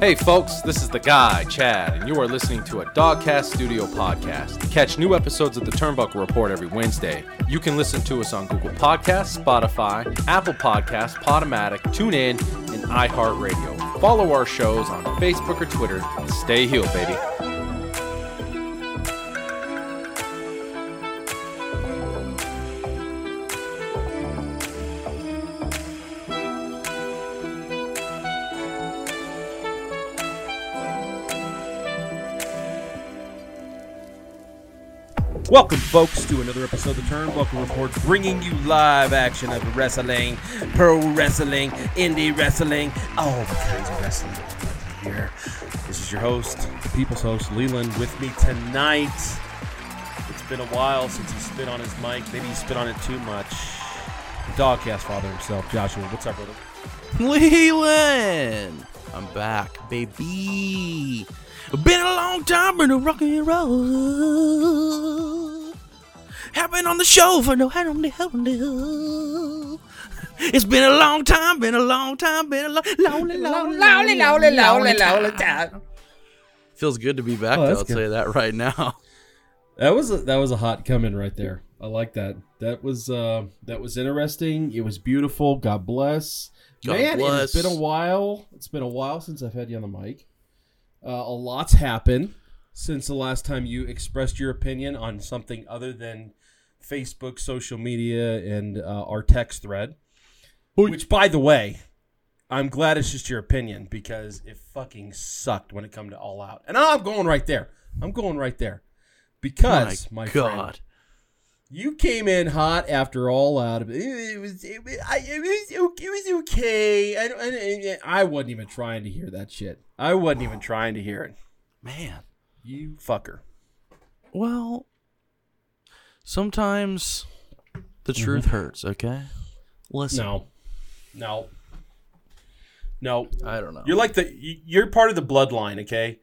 Hey folks, this is the guy, Chad, and you are listening to a Dogcast Studio podcast. Catch new episodes of the Turnbuckle Report every Wednesday. You can listen to us on Google Podcasts, Spotify, Apple Podcasts, Podomatic, TuneIn, and iHeartRadio. Follow our shows on Facebook or Twitter. Stay healed, baby. Welcome, folks, to another episode of the Turnbuckle Report, bringing you live action of wrestling, pro wrestling, indie wrestling, all the kinds of wrestling here. This is your host, the people's host, Leland, with me tonight. It's been a while since he spit on his mic. Maybe he spit on it too much. The Dogcast father himself, Joshua. What's up, brother? Leland! I'm back, baby. Been a long time, been a rock and roll. Have been on the show for no how long It's been a long time, been a long time, been a long, lonely, lonely, lonely, lonely, lonely, lonely time. Feels good to be back. Oh, though, I'll good. tell you that right now. That was a, that was a hot coming right there. I like that. That was uh that was interesting. It was beautiful. God bless. God Man, bless. it's been a while. It's been a while since I've had you on the mic. Uh, a lot's happened since the last time you expressed your opinion on something other than Facebook, social media, and uh, our text thread. Which, by the way, I'm glad it's just your opinion because it fucking sucked when it come to All Out. And I'm going right there. I'm going right there because my, my friend, God. you came in hot after all out. It, it was it was, I, it was okay- it was okay. I, I, I wasn't even trying to hear that shit. I wasn't even trying to hear it. Man. You fucker. Well, sometimes the truth hurts, okay? Listen. No, no, no. I don't know. You're like the you- you're part of the bloodline. Okay,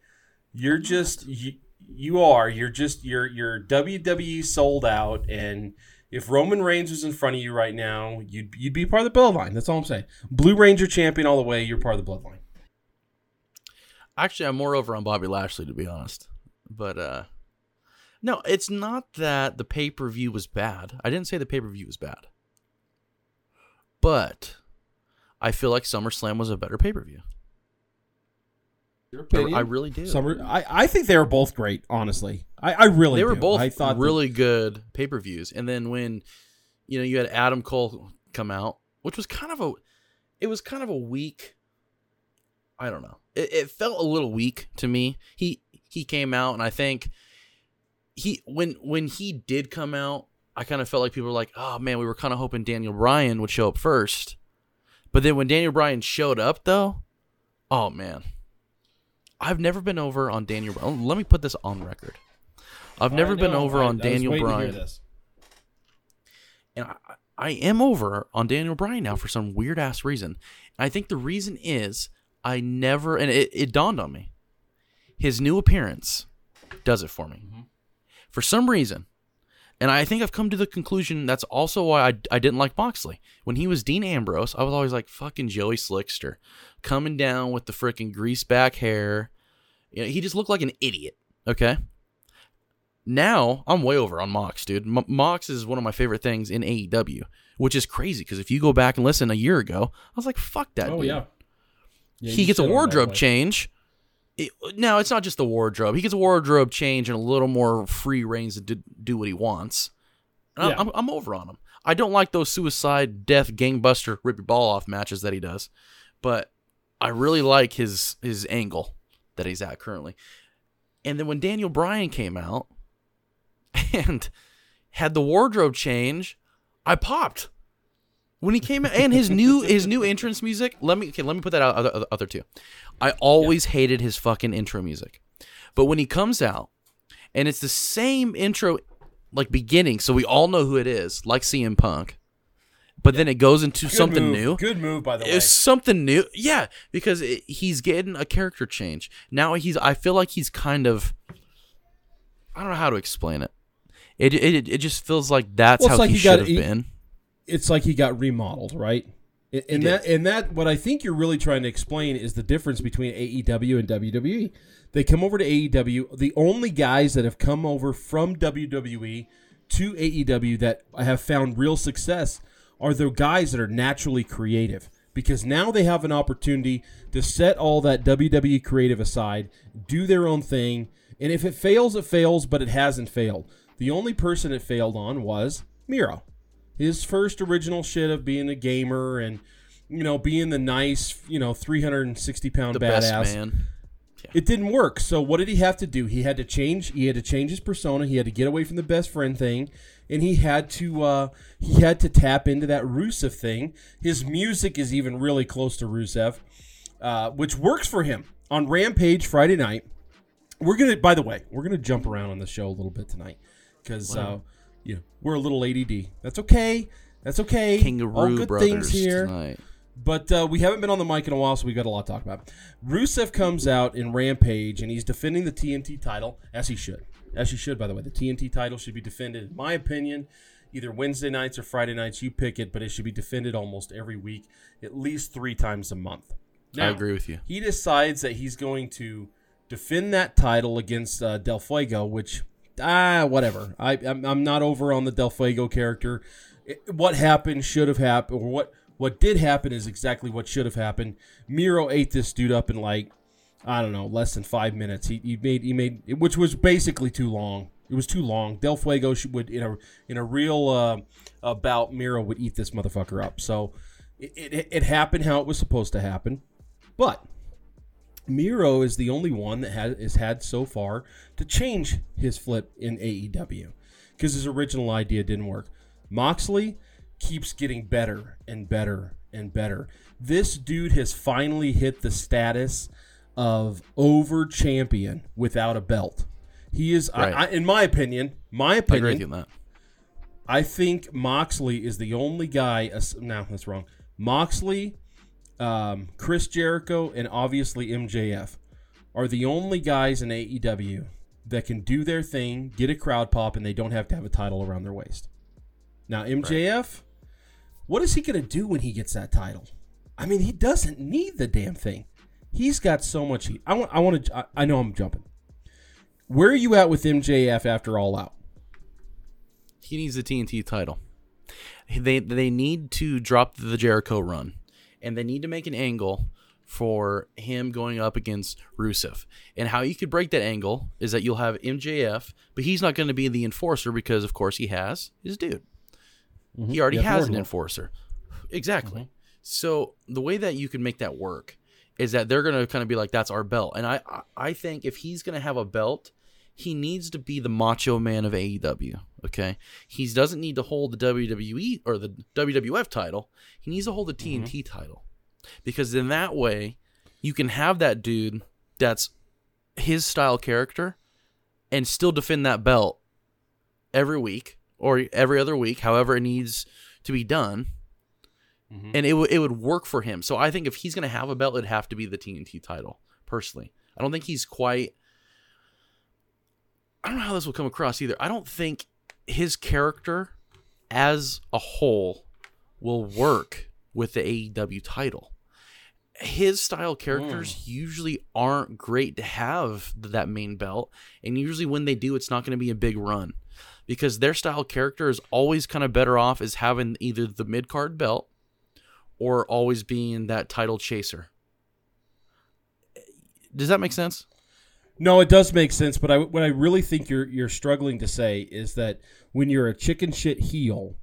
you're just you, you are. You're just you're you're WWE sold out and. If Roman Reigns was in front of you right now, you'd you'd be part of the bloodline. That's all I'm saying. Blue Ranger champion all the way. You're part of the bloodline. Actually, I'm more over on Bobby Lashley to be honest. But uh no, it's not that the pay-per-view was bad. I didn't say the pay-per-view was bad. But I feel like SummerSlam was a better pay-per-view. Your I, I really do. Summer. I, I think they were both great. Honestly, I, I really they were do. both I thought that- really good pay-per-views. And then when you know, you had Adam Cole come out, which was kind of a it was kind of a weak I don't know. It, it felt a little weak to me. He he came out and I think he when when he did come out, I kind of felt like people were like, "Oh man, we were kind of hoping Daniel Bryan would show up first. But then when Daniel Bryan showed up though, oh man. I've never been over on Daniel Bryan. Oh, let me put this on record. I've never I been over I- I on was Daniel Bryan and I, I am over on Daniel Bryan now for some weird ass reason. And I think the reason is I never, and it, it dawned on me, his new appearance does it for me. For some reason, and I think I've come to the conclusion that's also why I, I didn't like Moxley. When he was Dean Ambrose, I was always like fucking Joey Slickster, coming down with the freaking grease back hair. You know, he just looked like an idiot. Okay. Now I'm way over on Mox, dude. M- Mox is one of my favorite things in AEW, which is crazy because if you go back and listen a year ago, I was like, "Fuck that." Oh dude. yeah. Yeah, he gets a wardrobe change. It, now it's not just the wardrobe. He gets a wardrobe change and a little more free reigns to do, do what he wants. Yeah. I'm, I'm over on him. I don't like those suicide, death, gangbuster, rip your ball off matches that he does, but I really like his his angle that he's at currently. And then when Daniel Bryan came out and had the wardrobe change, I popped when he came out and his new his new entrance music. Let me okay, let me put that out other other, two. I always hated his fucking intro music, but when he comes out and it's the same intro like beginning, so we all know who it is, like CM Punk. But then it goes into Good something move. new. Good move, by the way. It's something new. Yeah, because it, he's getting a character change. Now he's I feel like he's kind of I don't know how to explain it. It it, it just feels like that's Well, how like he he should have been. It's like he got remodeled, right? And, and that and that what I think you're really trying to explain is the difference between AEW and WWE. They come over to AEW. The only guys that have come over from WWE to AEW that have found real success are the guys that are naturally creative because now they have an opportunity to set all that WWE creative aside, do their own thing, and if it fails, it fails, but it hasn't failed. The only person it failed on was Miro. His first original shit of being a gamer and you know being the nice, you know, 360 pound The badass. man. It didn't work. So what did he have to do? He had to change. He had to change his persona. He had to get away from the best friend thing, and he had to uh, he had to tap into that Rusev thing. His music is even really close to Rusev, uh, which works for him on Rampage Friday night. We're gonna. By the way, we're gonna jump around on the show a little bit tonight because uh, know, we're a little ADD. That's okay. That's okay. Kangaroo All good Brothers things here. tonight. But uh, we haven't been on the mic in a while, so we got a lot to talk about. Rusev comes out in Rampage, and he's defending the TNT title, as he should. As he should, by the way. The TNT title should be defended, in my opinion, either Wednesday nights or Friday nights. You pick it, but it should be defended almost every week, at least three times a month. I agree with you. He decides that he's going to defend that title against uh, Del Fuego, which ah whatever. I I'm, I'm not over on the Del Fuego character. It- what happened should have happened, or what what did happen is exactly what should have happened. Miro ate this dude up in like I don't know less than five minutes. He, he made he made which was basically too long. It was too long. Del Fuego would in a in a real uh, uh, bout Miro would eat this motherfucker up. So it, it, it happened how it was supposed to happen, but Miro is the only one that has, has had so far to change his flip in AEW because his original idea didn't work. Moxley keeps getting better and better and better. This dude has finally hit the status of over champion without a belt. He is, Right. I, in my opinion, my I agree with opinion, you on that. I think Moxley is the only guy. as- No, that's wrong. Moxley, um, Chris Jericho, and obviously MJF are the only guys in AEW that can do their thing, get a crowd pop, and they don't have to have a title around their waist. Now, MJF, what is he going to do when he gets that title? I mean, he doesn't need the damn thing. He's got so much heat. I want. I want to. I, I know I'm jumping. Where are you at with MJF after All Out? He needs the TNT title. They they need to drop the Jericho run, and they need to make an angle for him going up against Rusev. And how you could break that angle is that you'll have MJF, but he's not going to be the enforcer because, of course, he has his dude. He already Yeah, has an enforcer. Exactly. So the way that you can make that work is that they're going to kind of be like, "That's our belt." And I- I think if he's going to have a belt, he needs to be the macho man of AEW. Okay, he doesn't need to hold the WWE or the WWF title. He needs to hold the TNT mm-hmm. title because in that way, you can have that dude that's his style character and still defend that belt every week or every other week, however it needs to be done. Mm-hmm. And it, w- it would work for him. So I think if he's going to have a belt, it'd have to be the TNT title, personally. I don't think he's quite. I don't know how this will come across either. I don't think his character as a whole will work with the AEW title. His style characters hmm. usually aren't great to have that main belt, and usually when they do, it's not going to be a big run because their style character is always kind of better off as having either the mid card belt or always being that title chaser. Eh, does that make sense? No, it does make sense, but I, what I really think you're you're struggling to say is that when you're a chicken shit heel,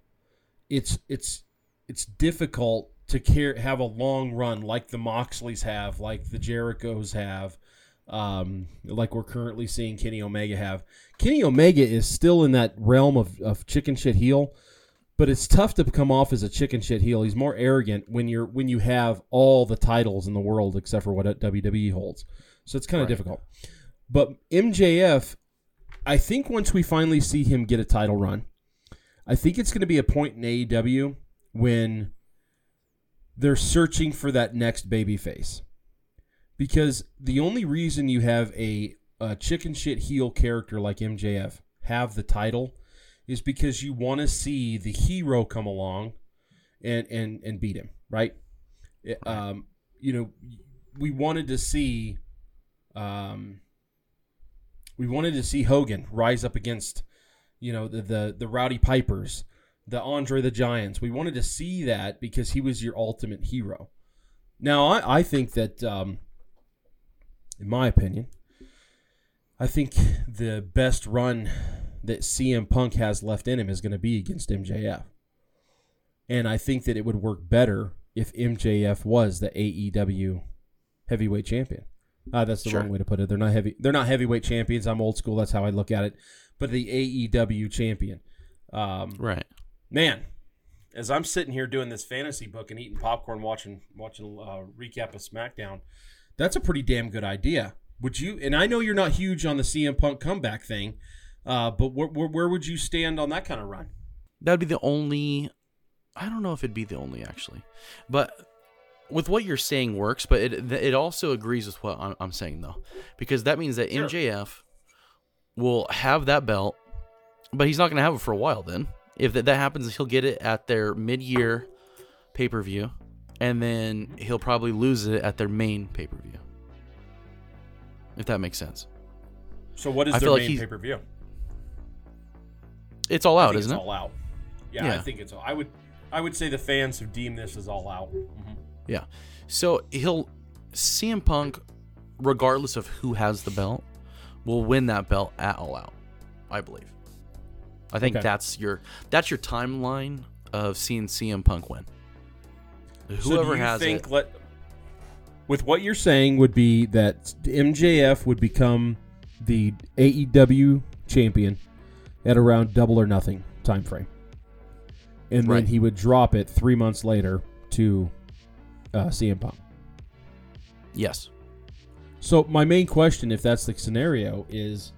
it's it's it's difficult to care have a long run like the Moxleys have, like the Jerichos have, um, like we're currently seeing Kenny Omega have. Kenny Omega is still in that realm of, of chicken shit heel, but it's tough to come off as a chicken shit heel. He's more arrogant when you're when you have all the titles in the world except for what WWE holds. So it's kind of difficult. But MJF, I think once we finally see him get a title run, I think it's going to be a point in AEW when they're searching for that next baby face. Because the only reason you have a, a chicken shit heel character like MJF have the title is because you want to see the hero come along and and and beat him, right? Um, you know, we wanted to see, um, we wanted to see Hogan rise up against, you know, the the the Rowdy Pipers, the Andre the Giants. We wanted to see that because he was your ultimate hero. Now, I, I think that, um, in my opinion, I think the best run that CM Punk has left in him is going to be against MJF. And I think that it would work better if MJF was the AEW heavyweight champion. Uh, that's the Sure. wrong way to put it. They're not heavy. They're not heavyweight champions. I'm old school. That's how I look at it. But the AEW champion. Um, Right. man, as I'm sitting here doing this fantasy book and eating popcorn, watching watching uh, recap of SmackDown, that's a pretty damn good idea. Would you? And I know you're not huge on the CM Punk comeback thing, uh, but where, where, where would you stand on that kind of run? That'd be the only. I don't know if it'd be the only actually, but with what you're saying works. But it it also agrees with what I'm, I'm saying though, because that means that Sure. MJF will have that belt, but he's not going to have it for a while. Then, if that, that happens, he'll get it at their mid-year pay per view, and then he'll probably lose it at their main pay per view. If that makes sense, So what is I their feel like main pay per view? it's all out, isn't it's it? all out. Yeah, I think it's all. I would I would say the fans have deemed this as all out. Mhm. Yeah. So he'll CM Punk, regardless of who has the belt, will win that belt at All Out. I believe. I think Okay. that's your that's your timeline of seeing CM Punk win. So Whoever do you has think it, Let, with what you're saying would be that MJF would become the AEW champion at around double or nothing time frame, and then he would drop it three months later to uh, CM Punk. yes, So my main question, if that's the scenario, is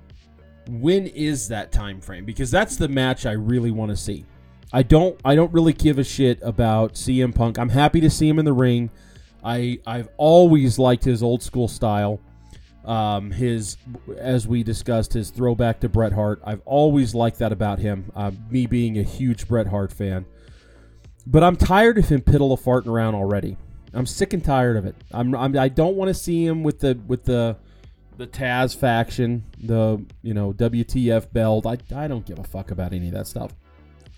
when is that time frame? Because that's the match I really want to see. I don't I don't really give a shit about CM Punk. I'm happy to see him in the ring. I I've always liked his old school style. Um, his as we discussed his throwback to Bret Hart. I've always liked that about him. Uh, me being a huge Bret Hart fan. But I'm tired of him piddle farting around already. I'm sick and tired of it. I'm, I'm I don't want to see him with the with the the Taz faction, the you know WTF belt. I I don't give a fuck about any of that stuff.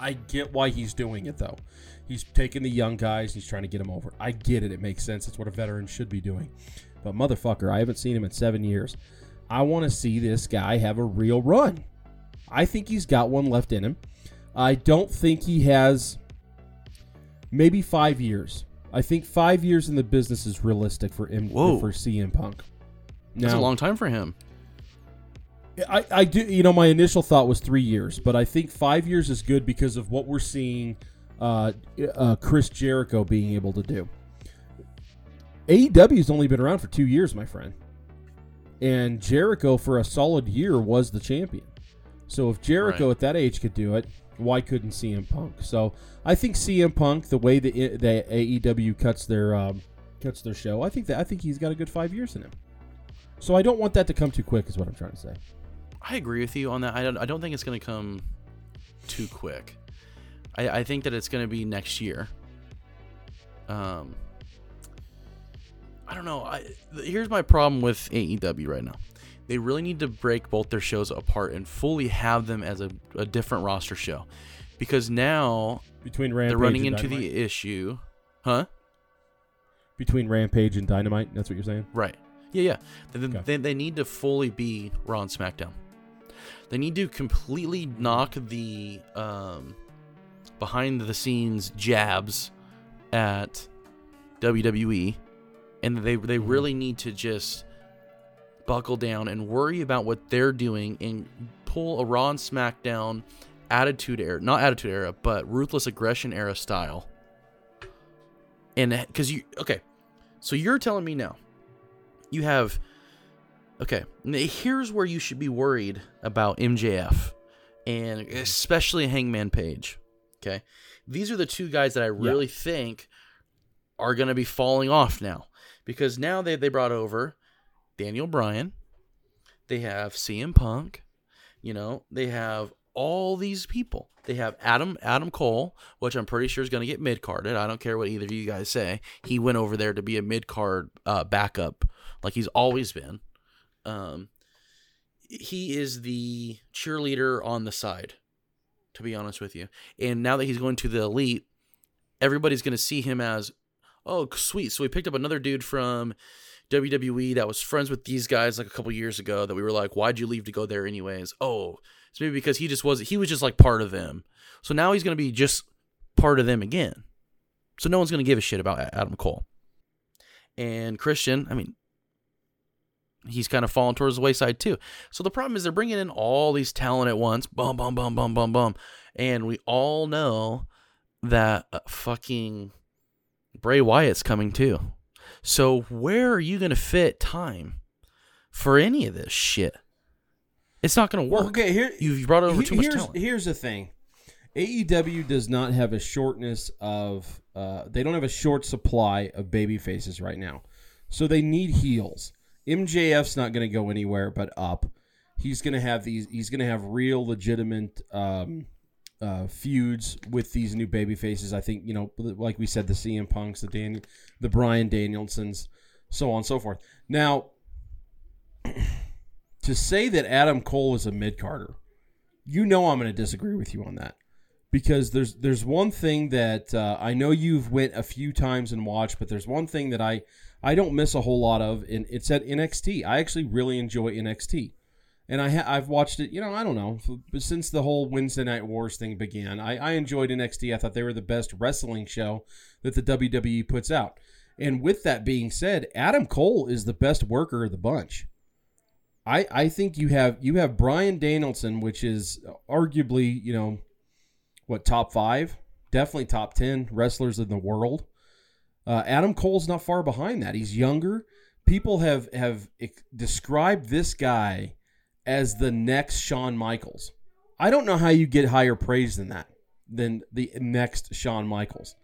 I get why he's doing it though. He's taking the young guys. He's trying to get them over. I get it. It makes sense. It's what a veteran should be doing. But motherfucker, I haven't seen him in seven years. I want to see this guy have a real run. I think he's got one left in him. I don't think he has maybe five years. I think five years in the business is realistic for M- Whoa. for CM Punk. that's a long time for him. I, I do you know my initial thought was three years, but I think five years is good because of what we're seeing uh, uh, Chris Jericho being able to do. AEW's only been around for two years, my friend, and Jericho for a solid year was the champion. So if Jericho Right. at that age could do it, why couldn't CM Punk? So I think CM Punk, the way that the AEW cuts their um, cuts their show, I think that I think he's got a good five years in him. So I don't want that to come too quick, is what I'm trying to say. I agree with you on that. I don't, I don't think it's going to come too quick. I, I think that it's going to be next year. Um, I don't know. I, here's my problem with AEW right now. They really need to break both their shows apart and fully have them as a, a different roster show, because now Between Rampage, they're running and into Dynamite? the issue, huh? between Rampage and Dynamite. That's what you're saying. Right. Yeah, yeah. They, Okay. they, they need to fully be Raw and SmackDown. They need to completely knock the um, behind the scenes jabs at WWE, and they they Mhm. really need to just buckle down and worry about what they're doing and pull a Raw and SmackDown attitude era, not attitude era, but ruthless aggression era style. And because you okay, so you're telling me now you have okay here's where you should be worried about mjf and mm-hmm. especially hangman page okay? These are the two guys that i really think are going to be falling off now because now they, they brought over daniel bryan they have cm punk you know they have all these people. They have Adam Adam Cole, which I'm pretty sure is going to get mid carded. I don't care what either of you guys say. He went over there to be a mid card uh, backup, like he's always been. Um, he is the cheerleader on the side, to be honest with you. And now that he's going to the elite, everybody's going to see him as, oh, sweet. So we picked up another dude from WWE that was friends with these guys like a couple years ago that we were like, why'd you leave to go there anyways? Oh, it's maybe because he just was he was just like part of them. So now he's gonna be just part of them again. So no one's gonna give a shit about Adam Cole. And Christian, I mean, he's kind of fallen towards the wayside too. So the problem is they're bringing in all these talent at once, bum bum bum bum bum bum, and we all know that uh, fucking Bray Wyatt's coming too. So where are you gonna fit time for any of this shit? It's not gonna work. Well, okay, here You've brought over too much here's, talent. Here's the thing. AEW does not have a shortness of uh, they don't have a short supply of baby faces right now. So they need heels. MJF's not going to go anywhere but up. He's going to have these he's going to have real legitimate um, uh, feuds with these new baby faces. I think, you know, like we said the CM Punks, the Dan the Brian Danielsons, so on and so forth. Now, to say that Adam Cole is a mid Carter, you know I'm going to disagree with you on that because there's there's one thing that uh, I know you've went a few times and watched, but there's one thing that I I don't miss a whole lot of, and it's at NXT. I actually really enjoy NXT, and I ha- I've watched it. You know, I don't know since the whole Wednesday Night Wars thing began. I, I enjoyed NXT. I thought they were the best wrestling show that the WWE puts out. And with that being said, Adam Cole is the best worker of the bunch. I, I think you have you have Brian Danielson, which is arguably you know what top five, definitely top ten wrestlers in the world. Uh, Adam Cole's not far behind that. He's younger. People have have described this guy as the next Shawn Michaels. I don't know how you get higher praise than that than the next Shawn Michaels.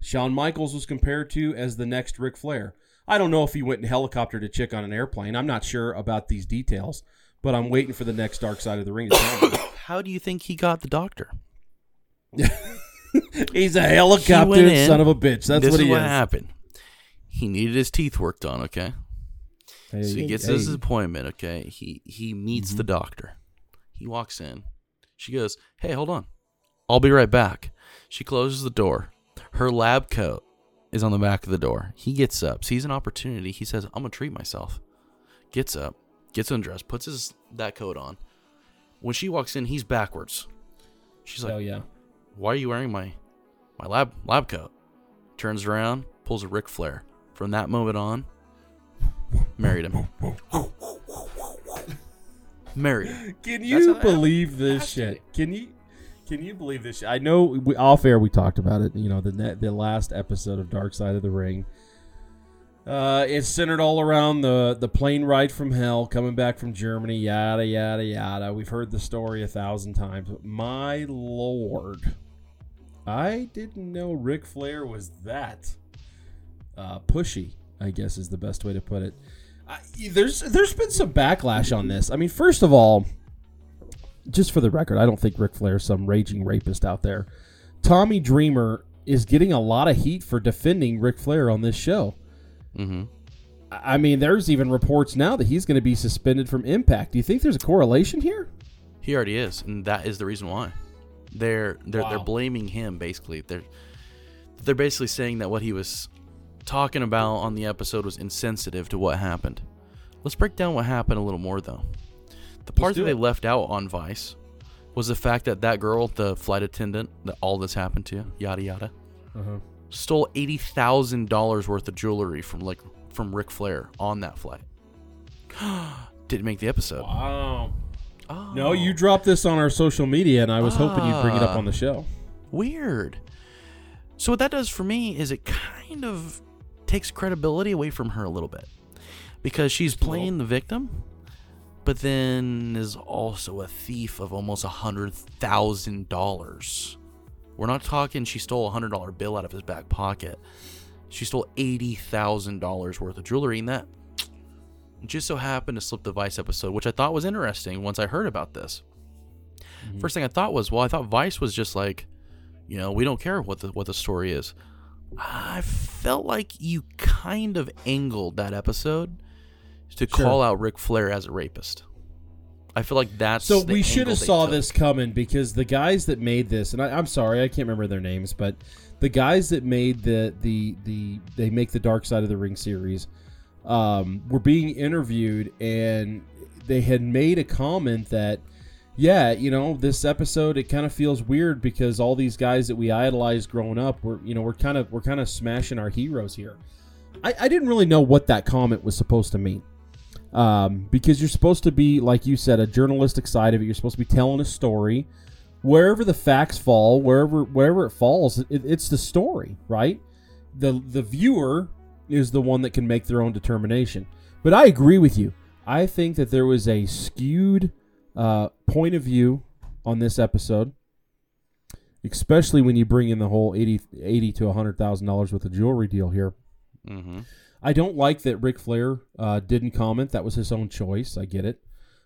Shawn Michaels was compared to as the next Ric Flair. I don't know if he went in helicopter to chick on an airplane. I'm not sure about these details, but I'm waiting for the next Dark Side of the Ring to tell me. How do you think he got the doctor? He's a He helicopter went in. son of a bitch. That's what is he what is. happened. He needed his teeth worked on. Okay, Hey, so he gets hey. his appointment. Okay, he he meets Mm-hmm. the doctor. He walks in. She goes, "Hey, hold on, I'll be right back." She closes the door. Her lab coat is on the back of the door. He gets up, sees an opportunity. He says, "I'm gonna treat myself." Gets up, gets undressed, puts his that coat on. When she walks in, he's backwards. She's like, "Oh yeah. why are you wearing my my lab lab coat? Turns around, pulls a Ric Flair. From that moment on, married him. married him. Can you how- believe this has to shit? Can you can you believe this shit? I know we, off air we talked about it. You know the net, the last episode of Dark Side of the Ring. Uh, it's centered all around the the plane ride from hell, coming back from Germany, yada yada yada. We've heard the story a thousand times. My lord, I didn't know Ric Flair was that uh, pushy. I guess is the best way to put it. I, there's there's been some backlash on this. I mean, first of all, just for the record, I don't think Ric Flair is some raging rapist out there. Tommy Dreamer is getting a lot of heat for defending Ric Flair on this show. Mm-hmm. I mean, there's even reports now that he's going to be suspended from Impact. Do you think there's a correlation here? He already is, and that is the reason why. They're they're they're blaming him basically. They're they're basically saying that what he was talking about on the episode was insensitive to what happened. Let's break down what happened a little more though. The part that they left out on Vice was the fact that that girl, the flight attendant that all this happened to, yada yada, Uh-huh. stole eighty thousand dollars worth of jewelry from like from Ric Flair on that flight. Didn't make the episode. Wow. Oh, No, you dropped this on our social media, and I was hoping you'd bring it up Ah. on the show. weird. So what that does for me is it kind of takes credibility away from her a little bit because she's playing the victim, but then is also a thief of almost a hundred thousand dollars. We're not talking she stole a hundred dollar bill out of his back pocket. She stole eighty thousand dollars worth of jewelry, and that just so happened to slip the Vice episode, which I thought was interesting once I heard about this. First thing I thought was, well, I thought Vice was just like, you know, we don't care what the what the story is. I felt like you kind of angled that episode to Sure. call out Ric Flair as a rapist. I feel like that's So we should have saw took. this coming because the guys that made this, and I, I'm sorry, I can't remember their names, but the guys that made the the the they make the Dark Side of the Ring series um, were being interviewed, and they had made a comment that, yeah, you know, this episode it kind of feels weird because all these guys that we idolized growing up, we're you know we're kind of we're kind of smashing our heroes here. I, I didn't really know what that comment was supposed to mean um, because you're supposed to be, like you said, a journalistic side of it. You're supposed to be telling a story. Wherever the facts fall, wherever wherever it falls, it, it's the story, right? the The viewer is the one that can make their own determination. But I agree with you. I think that there was a skewed uh, point of view on this episode, especially when you bring in the whole 80, 80 to hundred thousand dollars with a jewelry deal here. hmm I don't like that Ric Flair uh, didn't comment. That was his own choice. I get it,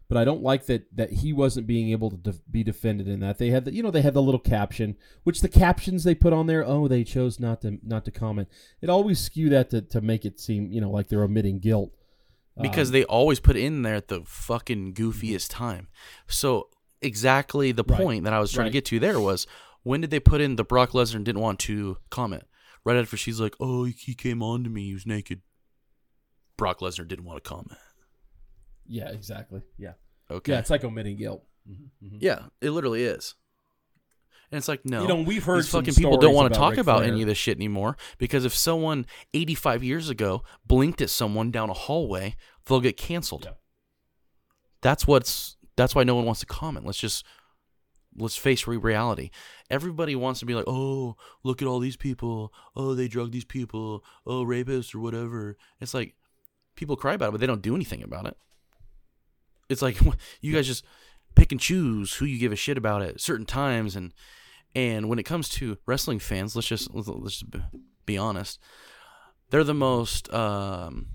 but I don't like that that he wasn't being able to def- be defended in that. They had the you know they had the little caption, which the captions they put on there. Oh, they chose not to not to comment. It always skew that to, to make it seem you know like they're omitting guilt. Because Um, they always put in there at the fucking goofiest time. So exactly the Right. point that I was trying Right. to get to there was when did they put in the Brock Lesnar didn't want to comment? Right after she's like, "Oh, he came on to me. He was naked." Brock Lesnar didn't want to comment. yeah, exactly. Yeah, Okay. yeah, it's like omitting guilt. Yeah, it literally is. And it's like no, You know, we've heard these fucking people don't want to talk Ric about Flair. any of this shit anymore because if someone 85 years ago blinked at someone down a hallway, they'll get canceled. Yeah. That's what's that's why no one wants to comment. Let's just let's face re- reality. Everybody wants to be like, "Oh, look at all these people. Oh, they drug these people. Oh, rapists or whatever." It's like people cry about it, but they don't do anything about it. It's like you guys just pick and choose who you give a shit about at certain times and and when it comes to wrestling fans, let's just let's, let's just be- honest. They're the most um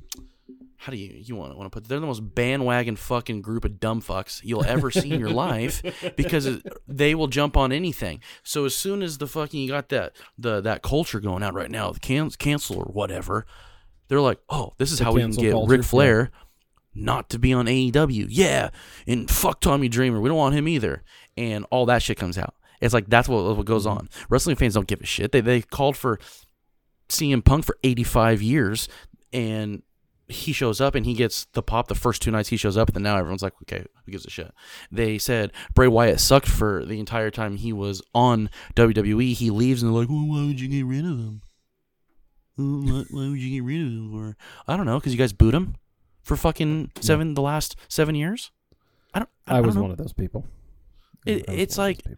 how do you you want want to put they're the most bandwagon fucking group of dumb fucks you'll ever see in your life because they will jump on anything. So as soon as the fucking you got that the that culture going out right now, the can, cancel or whatever, they're like, "Oh, this is The how we can get culture, Ric Flair not to be on AEW. Yeah, and fuck Tommy Dreamer. We don't want him either. And all that shit comes out. It's like that's what what goes mm-hmm. on. Wrestling fans don't give a shit. They they called for CM Punk for 85 years and he shows up and he gets the pop the first two nights he shows up and then now everyone's like okay who gives a shit they said Bray Wyatt sucked for the entire time he was on WWE he leaves and they're like well, why would you get rid of him why, why would you get rid of him for I don't know because you guys boot him for fucking seven the last seven years I don't I, I was don't one of those people. It- it's like- people.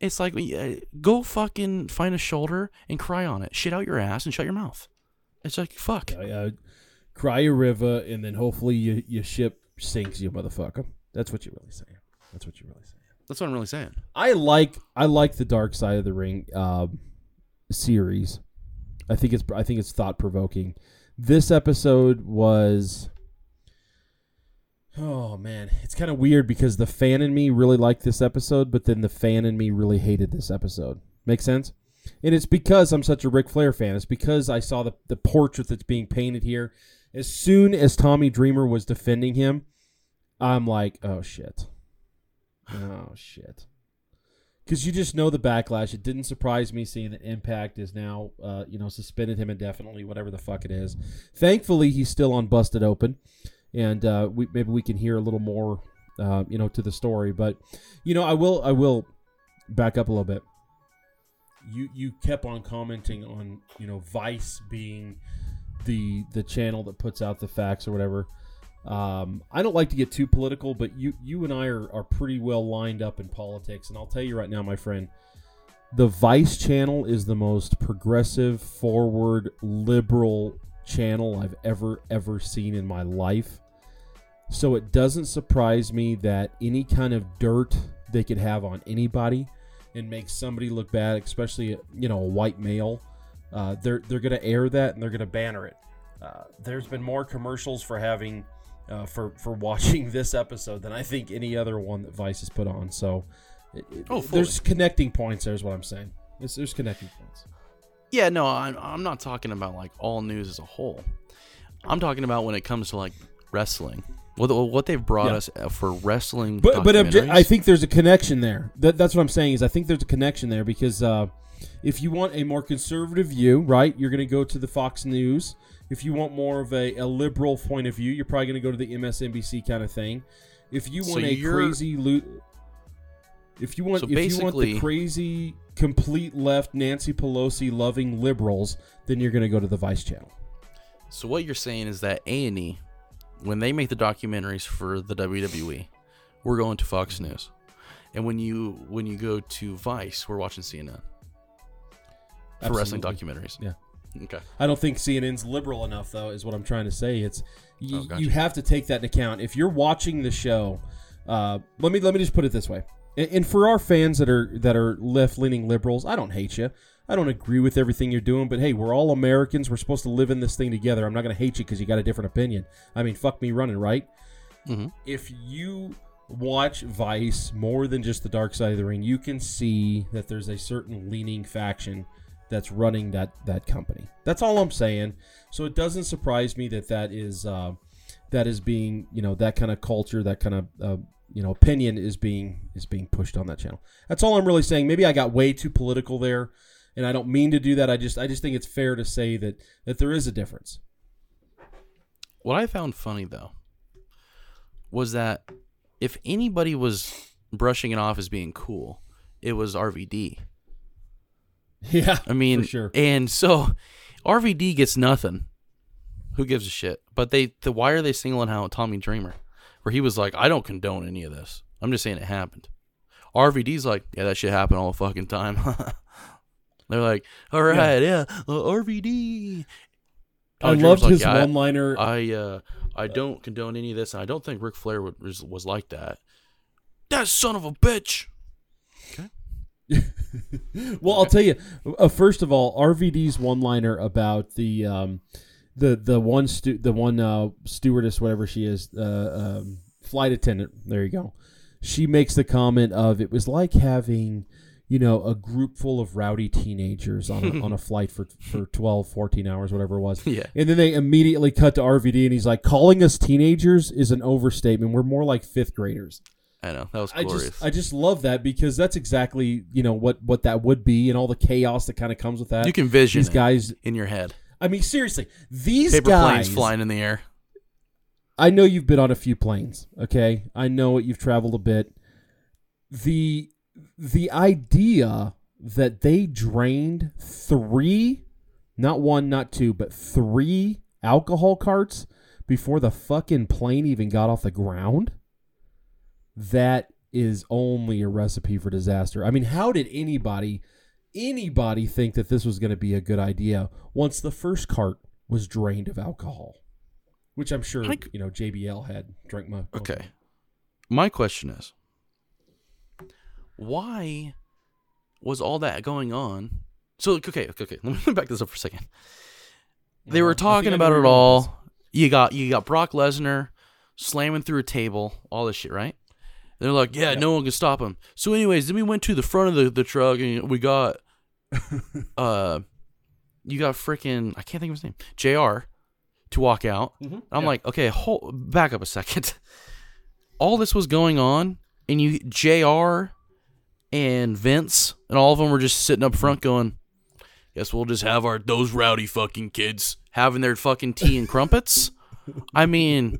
It's like uh, go fucking find a shoulder and cry on it. Shit out your ass and shut your mouth. It's like fuck. Uh, uh, cry a river, and then hopefully you, your ship sinks, you motherfucker. That's what you're really saying. That's what you're really saying. That's what I'm really saying. I like I like the Dark Side of the Ring um, series. I think it's I think it's thought provoking. This episode was oh man, it's kind of weird because the fan in me really liked this episode, but then the fan in me really hated this episode. Make sense? And it's because I'm such a Ric Flair fan. It's because I saw the the portrait that's being painted here. As soon as Tommy Dreamer was defending him, I'm like, oh shit. Oh shit. Because you just know the backlash. It didn't surprise me seeing that Impact is now, uh, you know, suspended him indefinitely, whatever the fuck it is. Thankfully, he's still on Busted Open, and uh, we maybe we can hear a little more, uh, you know, to the story. But you know, I will I will back up a little bit. You you kept on commenting on you know Vice being the the channel that puts out the facts or whatever. Um, I don't like to get too political, but you you and I are, are pretty well lined up in politics, and I'll tell you right now, my friend, the Vice channel is the most progressive, forward, liberal channel I've ever ever seen in my life. So it doesn't surprise me that any kind of dirt they could have on anybody and make somebody look bad, especially you know a white male, uh, they're they're gonna air that and they're gonna banner it. Uh, there's been more commercials for having uh, for for watching this episode than I think any other one that Vice has put on. So It- it- Oh, fully. there's connecting points. There's what I'm saying. There's, there's connecting points. Yeah, no, I'm, I'm not talking about like all news as a whole. I'm talking about when it comes to like wrestling. What what they've brought Yeah. us uh, for wrestling. But but obje- I think there's a connection there. That, that's what I'm saying is I think there's a connection there because uh, if you want a more conservative view, right, you're going to go to the Fox News. If you want more of a, a liberal point of view, you're probably going to go to the MSNBC kind of thing. If you So want a crazy loot, if you want So if you want the crazy complete left Nancy Pelosi loving liberals, then you're going to go to the Vice channel. So what you're saying is that A and E, when they make the documentaries for the WWE, we're going to Fox News, and when you when you go to Vice, we're watching CNN for wrestling documentaries. Yeah. Okay. I don't think CNN's liberal enough, though, is what I'm trying to say. It's you, Oh, gotcha. you have to take that into account. If you're watching the show, uh, let me let me just put it this way. And, and for our fans that are that are left leaning liberals, I don't hate you. I don't agree with everything you're doing, but hey, we're all Americans. We're supposed to live in this thing together. I'm not going to hate you because you got a different opinion. I mean, fuck me running, right? Mhm. If you watch Vice more than just the dark side of the ring, you can see that there's a certain leaning faction that's running that that company. That's all I'm saying. So it doesn't surprise me that that is uh, that is being you know that kind of culture, that kind of uh, you know opinion is being is being pushed on that channel. That's all I'm really saying. Maybe I got way too political there, and I don't mean to do that. I just I just think it's fair to say that that there is a difference. What I found funny though was that if anybody was brushing it off as being cool, it was RVD. Yeah, I mean, for sure. and so RVD gets nothing. Who gives a shit? But they, the why are they singling out Tommy Dreamer, where he was like, I don't condone any of this. I'm just saying it happened. RVD's like, yeah, that shit happened all the fucking time. They're like, all right, yeah, uh, RVD. I loved like, his "Yeah, one-liner. I uh I don't condone any of this, and I don't think Ric Flair would, was was like that. That son of a bitch. Okay. well, I'll tell you. Uh, first of all, RVD's one-liner about the um, the the one stu- the one uh, stewardess, whatever she is, uh, um, flight attendant. There you go. She makes the comment of it was like having you know a group full of rowdy teenagers on a, on a flight for for 12 14 hours whatever it was Yeah. and then they immediately cut to RVD and he's like calling us teenagers is an overstatement we're more like fifth graders I know that was I just I just love that because that's exactly you know what what that would be and all the chaos that kind of comes with that. you can vision these guys. in your head. I mean, seriously, these Paper guys. planes flying in the air. I know you've been on a few planes. Okay, I know it. You've traveled a bit. The the idea that they drained three, not one, not two, but three alcohol carts before the fucking plane even got off the ground. That is only a recipe for disaster. I mean, how did anybody anybody think that this was going to be a good idea once the first cart was drained of alcohol? Which I'm sure, I c- you know, JBL had drank my Okay. My question is why was all that going on? So okay, okay, okay. Let me back this up for a second. They I were talking about it you're going with all. You got you got Brock Lesnar slamming through a table, all this shit, right? They're like, yeah, Yeah. no one can stop him. So, anyways, then we went to the front of the, the truck and we got, uh, you got freaking I can't think of his name, Jr. to walk out. Mhm. I'm Yeah. like, okay, hold, back up a second. All this was going on, and you Jr. and Vince and all of them were just sitting up front going, "Guess we'll just have our those rowdy fucking kids having their fucking tea and crumpets." I mean,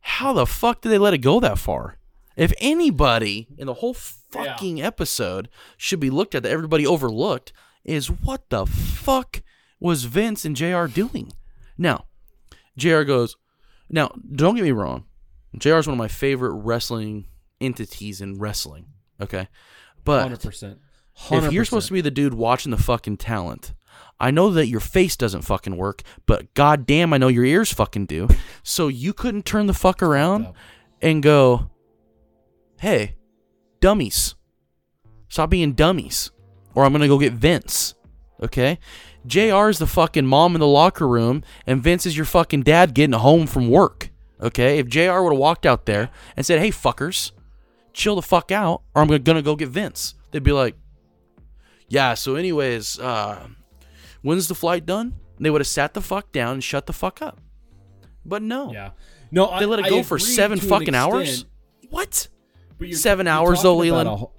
how the fuck did they let it go that far? If anybody in the whole fucking episode should be looked at that everybody overlooked is what the fuck was Vince and JR doing? Now, JR goes, now don't get me wrong. JR is one of my favorite wrestling entities in wrestling. Okay. But Hundred percent. if you're supposed to be the dude watching the fucking talent, I know that your face doesn't fucking work, but goddamn, I know your ears fucking do. So you couldn't turn the fuck around and go, "Hey, dummies, stop being dummies," or I'm gonna go get Vince. Okay, Jr. is the fucking mom in the locker room, and Vince is your fucking dad getting home from work. Okay, if Jr. would have walked out there and said, "Hey, fuckers." Chill the fuck out, or I'm gonna go get Vince. They'd be like, yeah. So, anyways, uh, when's the flight done? And they would have sat the fuck down and shut the fuck up. But no, Yeah. No, they I, let it go for seven fucking hours. What? you're- Seven you're hours, though, Leland? whole-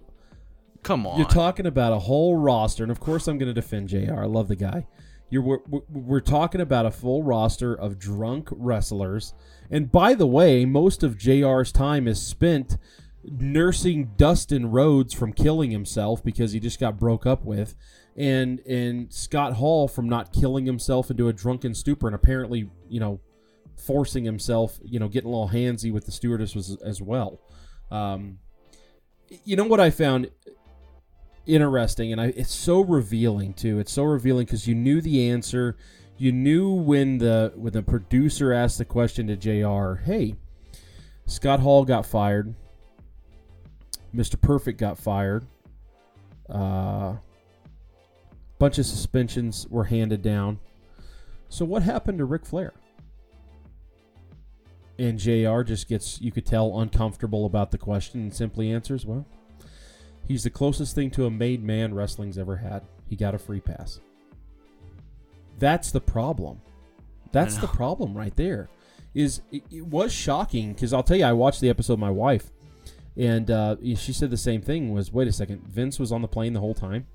Come on. You're talking about a whole roster, and of course, I'm going to defend Jr. I love the guy. You're we're- we're talking about a full roster of drunk wrestlers, and by the way, most of Jr's time is spent nursing Dustin Rhodes from killing himself because he just got broke up with, and and Scott Hall from not killing himself into a drunken stupor, and apparently, you know, forcing himself, you know, getting a little handsy with the stewardess was as well. Um, you know what I found interesting and I it's so revealing too. It's so revealing because you knew the answer. You knew when the when the producer asked the question to JR, "Hey, Scott Hall got fired. Mr. Perfect got fired. Uh bunch of suspensions were handed down. So what happened to Ric Flair?" And JR just gets you could tell uncomfortable about the question and simply answers, "Well, He's the closest thing to a made man wrestling's ever had. He got a free pass. That's the problem. That's the problem right there. Is it, it was shocking because I'll tell you, I watched the episode with my wife, and uh, she said the same thing. Was wait a second, Vince was on the plane the whole time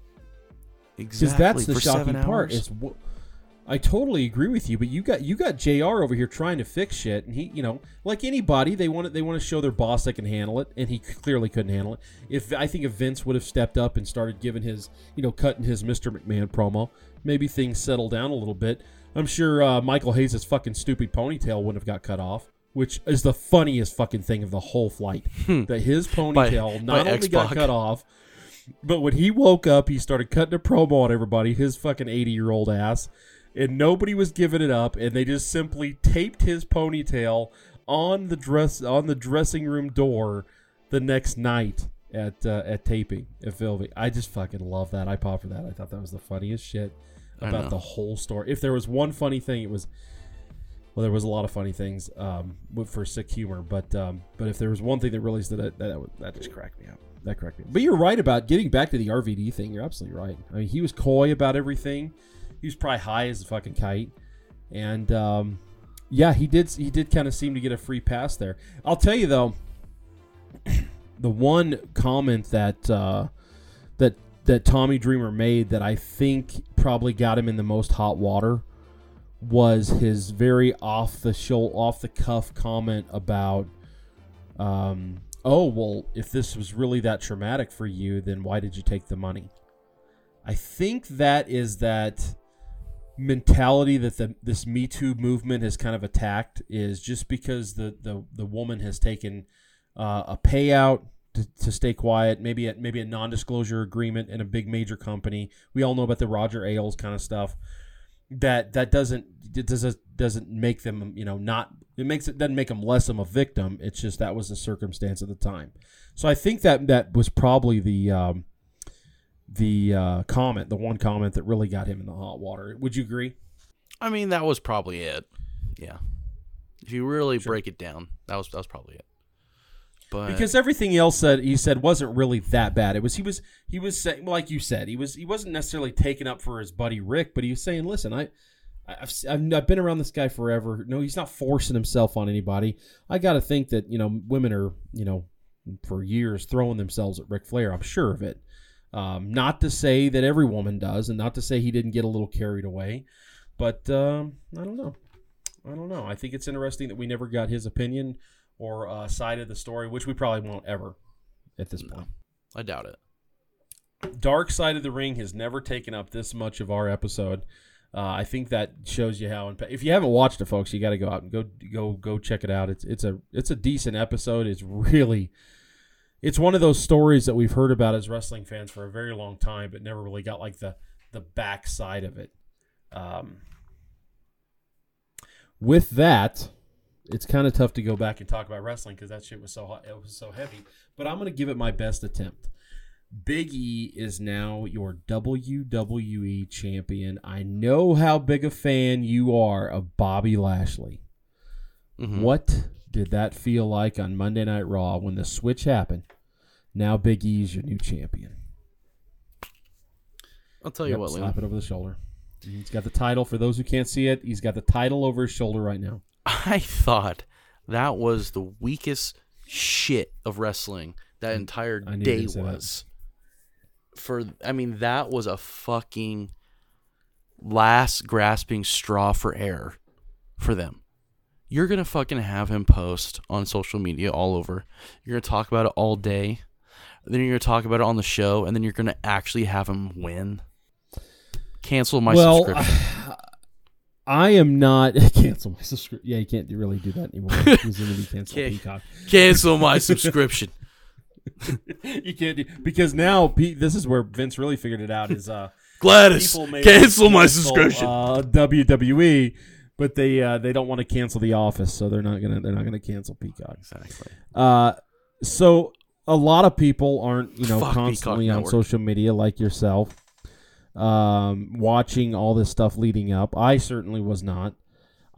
Exactly. because that's the for shocking part. Is wh- I totally agree with you, but you got you got JR over here trying to fix shit, and he, you know, like anybody, they want to, they want to show their boss they can handle it, and he clearly couldn't handle it. If I think if Vince would have stepped up and started giving his, you know, cutting his Mr. McMahon promo, maybe things settle down a little bit. I'm sure uh, Michael Hayes' fucking stupid ponytail wouldn't have got cut off. Which is the funniest fucking thing of the whole flight. that his ponytail not by only got cut off, but when he woke up, he started cutting a promo on everybody, his fucking 80 year old ass, and nobody was giving it up, and they just simply taped his ponytail on the dress on the dressing room door the next night at uh, at taping at Philby. I just fucking love that. I pop for that. I thought that was the funniest shit about the whole story. If there was one funny thing, it was well, there was a lot of funny things um, for sick humor, but um, but if there was one thing that really stood out, that that, that just cracked me up. That cracked me. Up. But you're right about getting back to the RVD thing. You're absolutely right. I mean, he was coy about everything. He was probably high as a fucking kite, and um, yeah, he did. He did kind of seem to get a free pass there. I'll tell you though, the one comment that uh, that that Tommy Dreamer made that I think probably got him in the most hot water was his very off the show off the cuff comment about um oh well if this was really that traumatic for you then why did you take the money? I think that is that mentality that the this me too movement has kind of attacked is just because the the, the woman has taken uh, a payout to, to stay quiet maybe a, maybe a non-disclosure agreement in a big major company. We all know about the roger ailes kind of stuff that that doesn't it doesn't doesn't make them you know not it makes it doesn't make them less of a victim it's just that was the circumstance at the time so i think that that was probably the um the uh comment the one comment that really got him in the hot water would you agree I mean, that was probably it. Yeah. If you really break it down, that was that was probably it. But because everything else said he said wasn't really that bad. It was he was he was saying like you said he was he wasn't necessarily taken up for his buddy Rick, but he was saying, listen, I. I've, I've I've been around this guy forever. No, he's not forcing himself on anybody. I got to think that you know women are you know for years throwing themselves at Ric Flair. I'm sure of it. Um, not to say that every woman does, and not to say he didn't get a little carried away, but um, I don't know. I don't know. I think it's interesting that we never got his opinion or uh, side of the story, which we probably won't ever at this point. I doubt it. Dark Side of the Ring has never taken up this much of our episode. Uh, I think that shows you how. If you haven't watched it, folks, you got to go out and go go go check it out. It's it's a it's a decent episode. It's really it's one of those stories that we've heard about as wrestling fans for a very long time, but never really got like the the back side of it. Um, with that, it's kind of tough to go back and talk about wrestling because that shit was so hot, it was so heavy. But I'm going to give it my best attempt. Big E is now your WWE champion. I know how big a fan you are of Bobby Lashley. Mhm. What did that feel like on Monday Night Raw when the switch happened? Now Big E is your new champion. I'll tell you Yep, what, slap Leland. it over the shoulder. He's got the title. For those who can't see it, he's got the title over his shoulder right now. I thought that was the weakest shit of wrestling that mm, entire I day were that. was. For I mean, that was a fucking last grasping straw for air for them. You're gonna fucking have him post on social media all over. You're gonna talk about it all day. Then you're gonna talk about it on the show, and then you're gonna actually have him win. Cancel my well, subscription. I am not cancel my subscription. Yeah, you can't really do that anymore. He's going to be cancel Okay. Peacock. Cancel my subscription. You can't do because now Pete, this is where Vince really figured it out. Is uh, Gladys, people cancel my cancel, subscription. Uh, WWE, but they uh, they don't want to cancel The Office, so they're not gonna they're not gonna cancel Peacock. exactly. Uh, so a lot of people aren't you know Fuck constantly Peacock on Network. social media like yourself, um, watching all this stuff leading up. I certainly was not.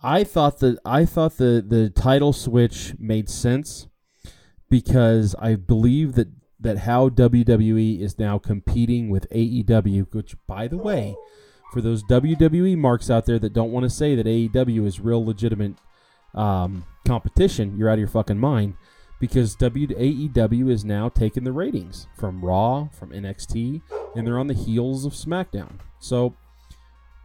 I thought that I thought the the title switch made sense because I believe that that how WWE is now competing with AEW, which by the way, for those WWE marks out there that don't want to say that AEW is real legitimate um, competition, you're out of your fucking mind because WAEW is now taking the ratings from Raw, from NXT, and they're on the heels of SmackDown. So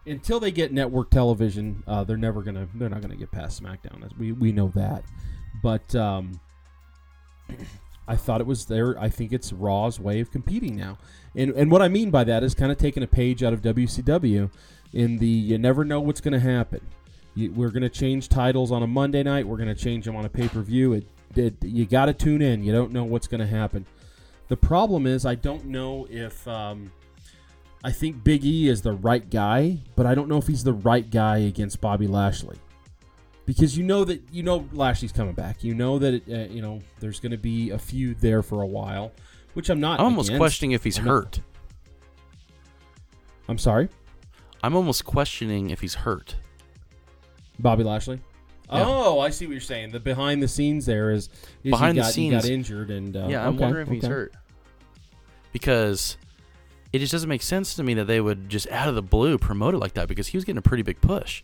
until they get network television, uh, they're never gonna they're not gonna get past SmackDown. We we know that, but um, I thought it was there. I think it's Raw's way of competing now, and and what I mean by that is kind of taking a page out of WCW in the you never know what's to happen. We're going to change titles on a Monday night. We're going to change them on a pay per view. It, you got to tune in. You don't know what's going to happen. The problem is, I don't know if um, I think Big E is the right guy, but I don't know if he's the right guy against Bobby Lashley. Because you know that you know Lashley's coming back. You know that it, uh, you know there's going to be a feud there for a while, which I'm not. I'm almost against. questioning if he's I'm not- hurt. I'm sorry, I'm almost questioning if he's hurt. Bobby Lashley. Yeah. Oh, I see what you're saying. The behind the scenes there is, is Behind he the got, he got scenes- injured and uh, yeah, I'm okay, wondering if he's okay. hurt. Because it just doesn't make sense to me that they would just out of the blue promote it like that because he was getting a pretty big push.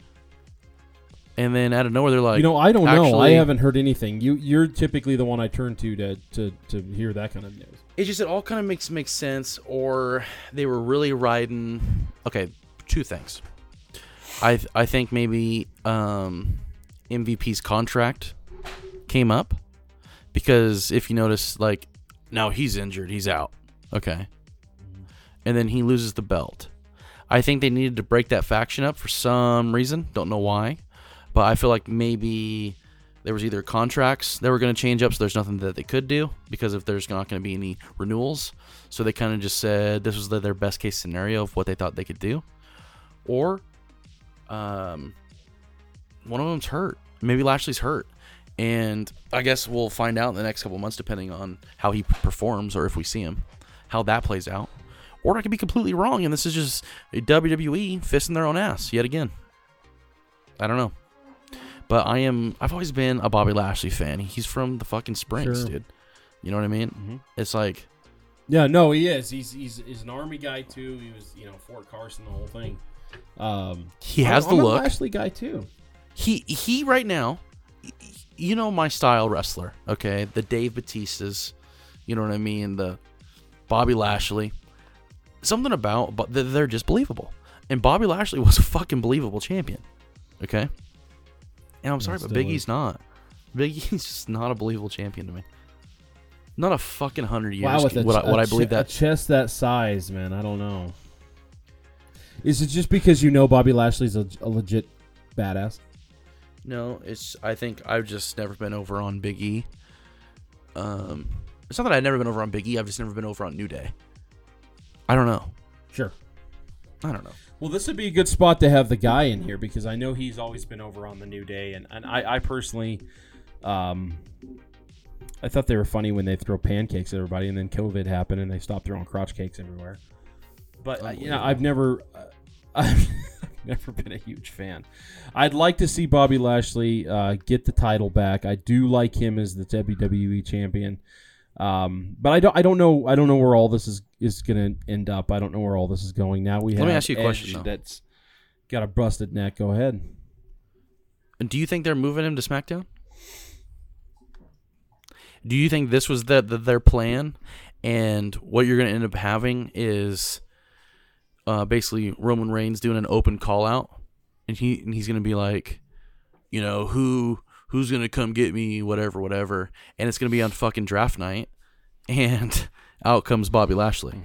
And then out of nowhere they're like, you know, I don't know. I actually- haven't heard anything. You you're typically the one I turn to to to, to hear that kind of news. it just it all kind of makes makes sense or they were really riding okay two things i th- i think maybe um mvp's contract came up because if you notice like now he's injured he's out. Okay. And then he loses the belt. I think they needed to break that faction up for some reason. Don't know why. But i feel like maybe there was either contracts that were going to change up, so there's nothing that they could do because if there's not going to be any renewals, so they kind of just said this was the, their best case scenario of what they thought they could do, or um, one of them's hurt. Maybe Lashley's hurt, and I guess we'll find out in the next couple months, depending on how he performs or if we see him, how that plays out. Or I could be completely wrong, and this is just a WWE fisting their own ass yet again. I don't know. But I am I've always been a Bobby Lashley fan. He's from the fucking Springs, Sure. dude. You know what I mean? Mm-hmm. It's like Yeah, no, he is. He's he's he's an army guy too. He was you know Fort Carson, the whole thing. Um, he has I'm, the I'm look. A Lashley guy too. He he right now you know my style wrestler, okay? The Dave Batistas, you know what I mean? The Bobby Lashley. Something about but they're- just believable. And Bobby Lashley was a fucking believable champion. Okay? And I'm sorry, but Big E's Big not. Big E's just not a believable champion to me. Not a fucking hundred years. Wow, with a, would, I, would a I believe che- that? a chest that size, man? I don't know. Is it just because you know Bobby Lashley's a, a legit badass? No, it's. I think I've just never been over on Big E. Um, it's not that I've never been over on Big E. I've just never been over on New Day. I don't know. Sure. I don't know. Well, this would be a good spot to have the guy in here because I know he's always been over on the New Day, and, and I, I personally, um, I thought they were funny when they throw pancakes at everybody, and then COVID happened and they stopped throwing crotch cakes everywhere. But uh, you know, I've never, uh, I've never been a huge fan. I'd like to see Bobby Lashley uh, get the title back. I do like him as the WWE champion. Um, but I don't I don't know I don't know where all this is is going to end up. I don't know where all this is going. Now we Let have me ask you a question, though. that's got a busted neck. Go ahead. And do you think they're moving him to SmackDown? Do you think this was the, the their plan, and what you're going to end up having is uh, basically Roman Reigns doing an open call out, and he and he's going to be like, you know, who who's going to come get me, whatever, whatever, and it's going to be on fucking draft night, and out comes Bobby Lashley.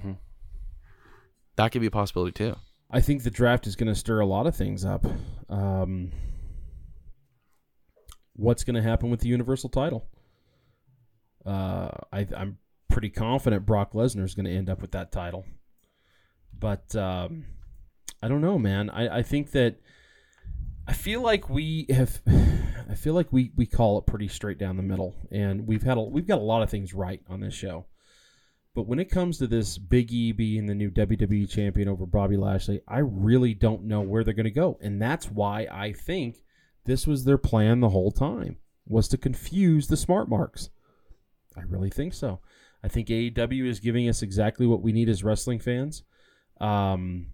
That could be a possibility too. I think the draft is going to stir a lot of things up. Um, what's going to happen with the Universal title? Uh, I, I'm pretty confident Brock Lesnar is going to end up with that title, but um, I don't know, man. I, I think that I feel like we have. I feel like we, we call it pretty straight down the middle, and we've had a, we've got a lot of things right on this show. But when it comes to this Big E being the new WWE champion over Bobby Lashley, I really don't know where they're going to go. And that's why I think this was their plan the whole time was to confuse the smart marks. I really think so. I think AEW is giving us exactly what we need as wrestling fans. Um,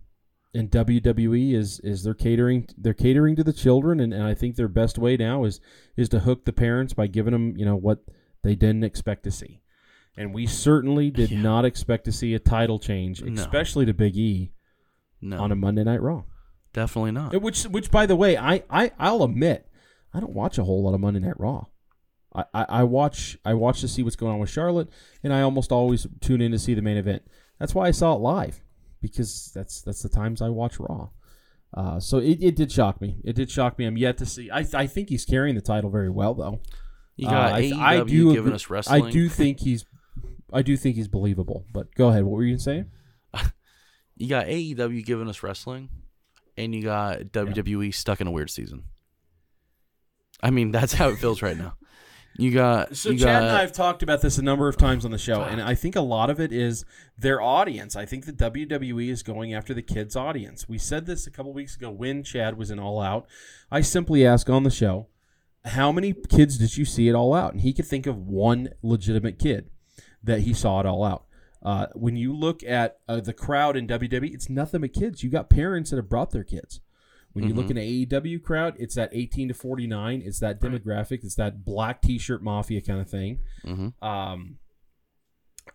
and WWE is is they're catering they're catering to the children and, and I think their best way now is is to hook the parents by giving them, you know, what they didn't expect to see. And we certainly did Yeah. not expect to see a title change, No. especially to Big E No, on a Monday Night Raw. definitely not. Which, which, by the way, I, I, I'll admit, I don't watch a whole lot of Monday Night Raw. I, I, I watch, I watch to see what's going on with Charlotte, and I almost always tune in to see the main event. That's why I saw it live, because that's that's the times I watch Raw. Uh, so it, it did shock me. It did shock me. I'm yet to see. I, I think he's carrying the title very well, though. You got Uh, AEW I do giving us wrestling. I do think he's, I do think he's believable. But go ahead. What were you saying? You got AEW giving us wrestling, and you got WWE stuck in a weird season. I mean, that's how it feels right now. You got So you Chad got, and I have talked about this a number of times on the show, and I think a lot of it is their audience. I think the WWE is going after the kids' audience. We said this a couple weeks ago when Chad was in All Out. I simply asked on the show, "How many kids did you see at All Out?" And he could think of one legitimate kid that he saw at All Out. Uh, when you look at uh, the crowd in WWE, it's nothing but kids. You got parents that have brought their kids. When you look in the AEW crowd, it's that 18 to 49. It's that demographic. It's that black T-shirt mafia kind of thing. Mhm. Um,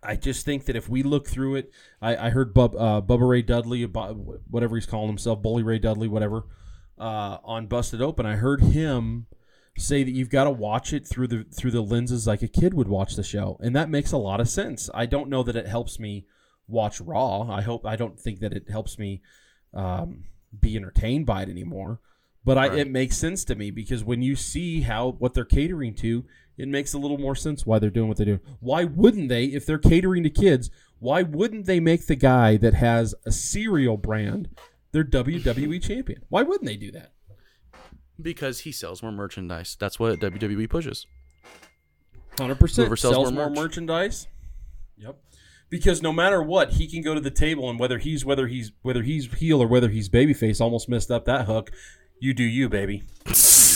I just think that if we look through it, I, I heard Bub, uh, Bubba Ray Dudley, whatever he's calling himself, Bully Ray Dudley, whatever, uh, on Busted Open. I heard him say that you've got to watch it through the through the lenses like a kid would watch the show, and that makes a lot of sense. I don't know that it helps me watch Raw. I hope I don't think that it helps me um, be entertained by it anymore. But I, Right. it makes sense to me because when you see how what they're catering to, it makes a little more sense why they're doing what they do. Why wouldn't they, if they're catering to kids, why wouldn't they make the guy that has a cereal brand their WWE champion? Why wouldn't they do that? because he sells more merchandise. That's what WWE pushes. Hundred percent Whoever sells sells, more more merchandise. Yep. Because no matter what, he can go to the table and whether he's whether he's whether he's heel or whether he's babyface, almost messed up that hook. You do you, baby.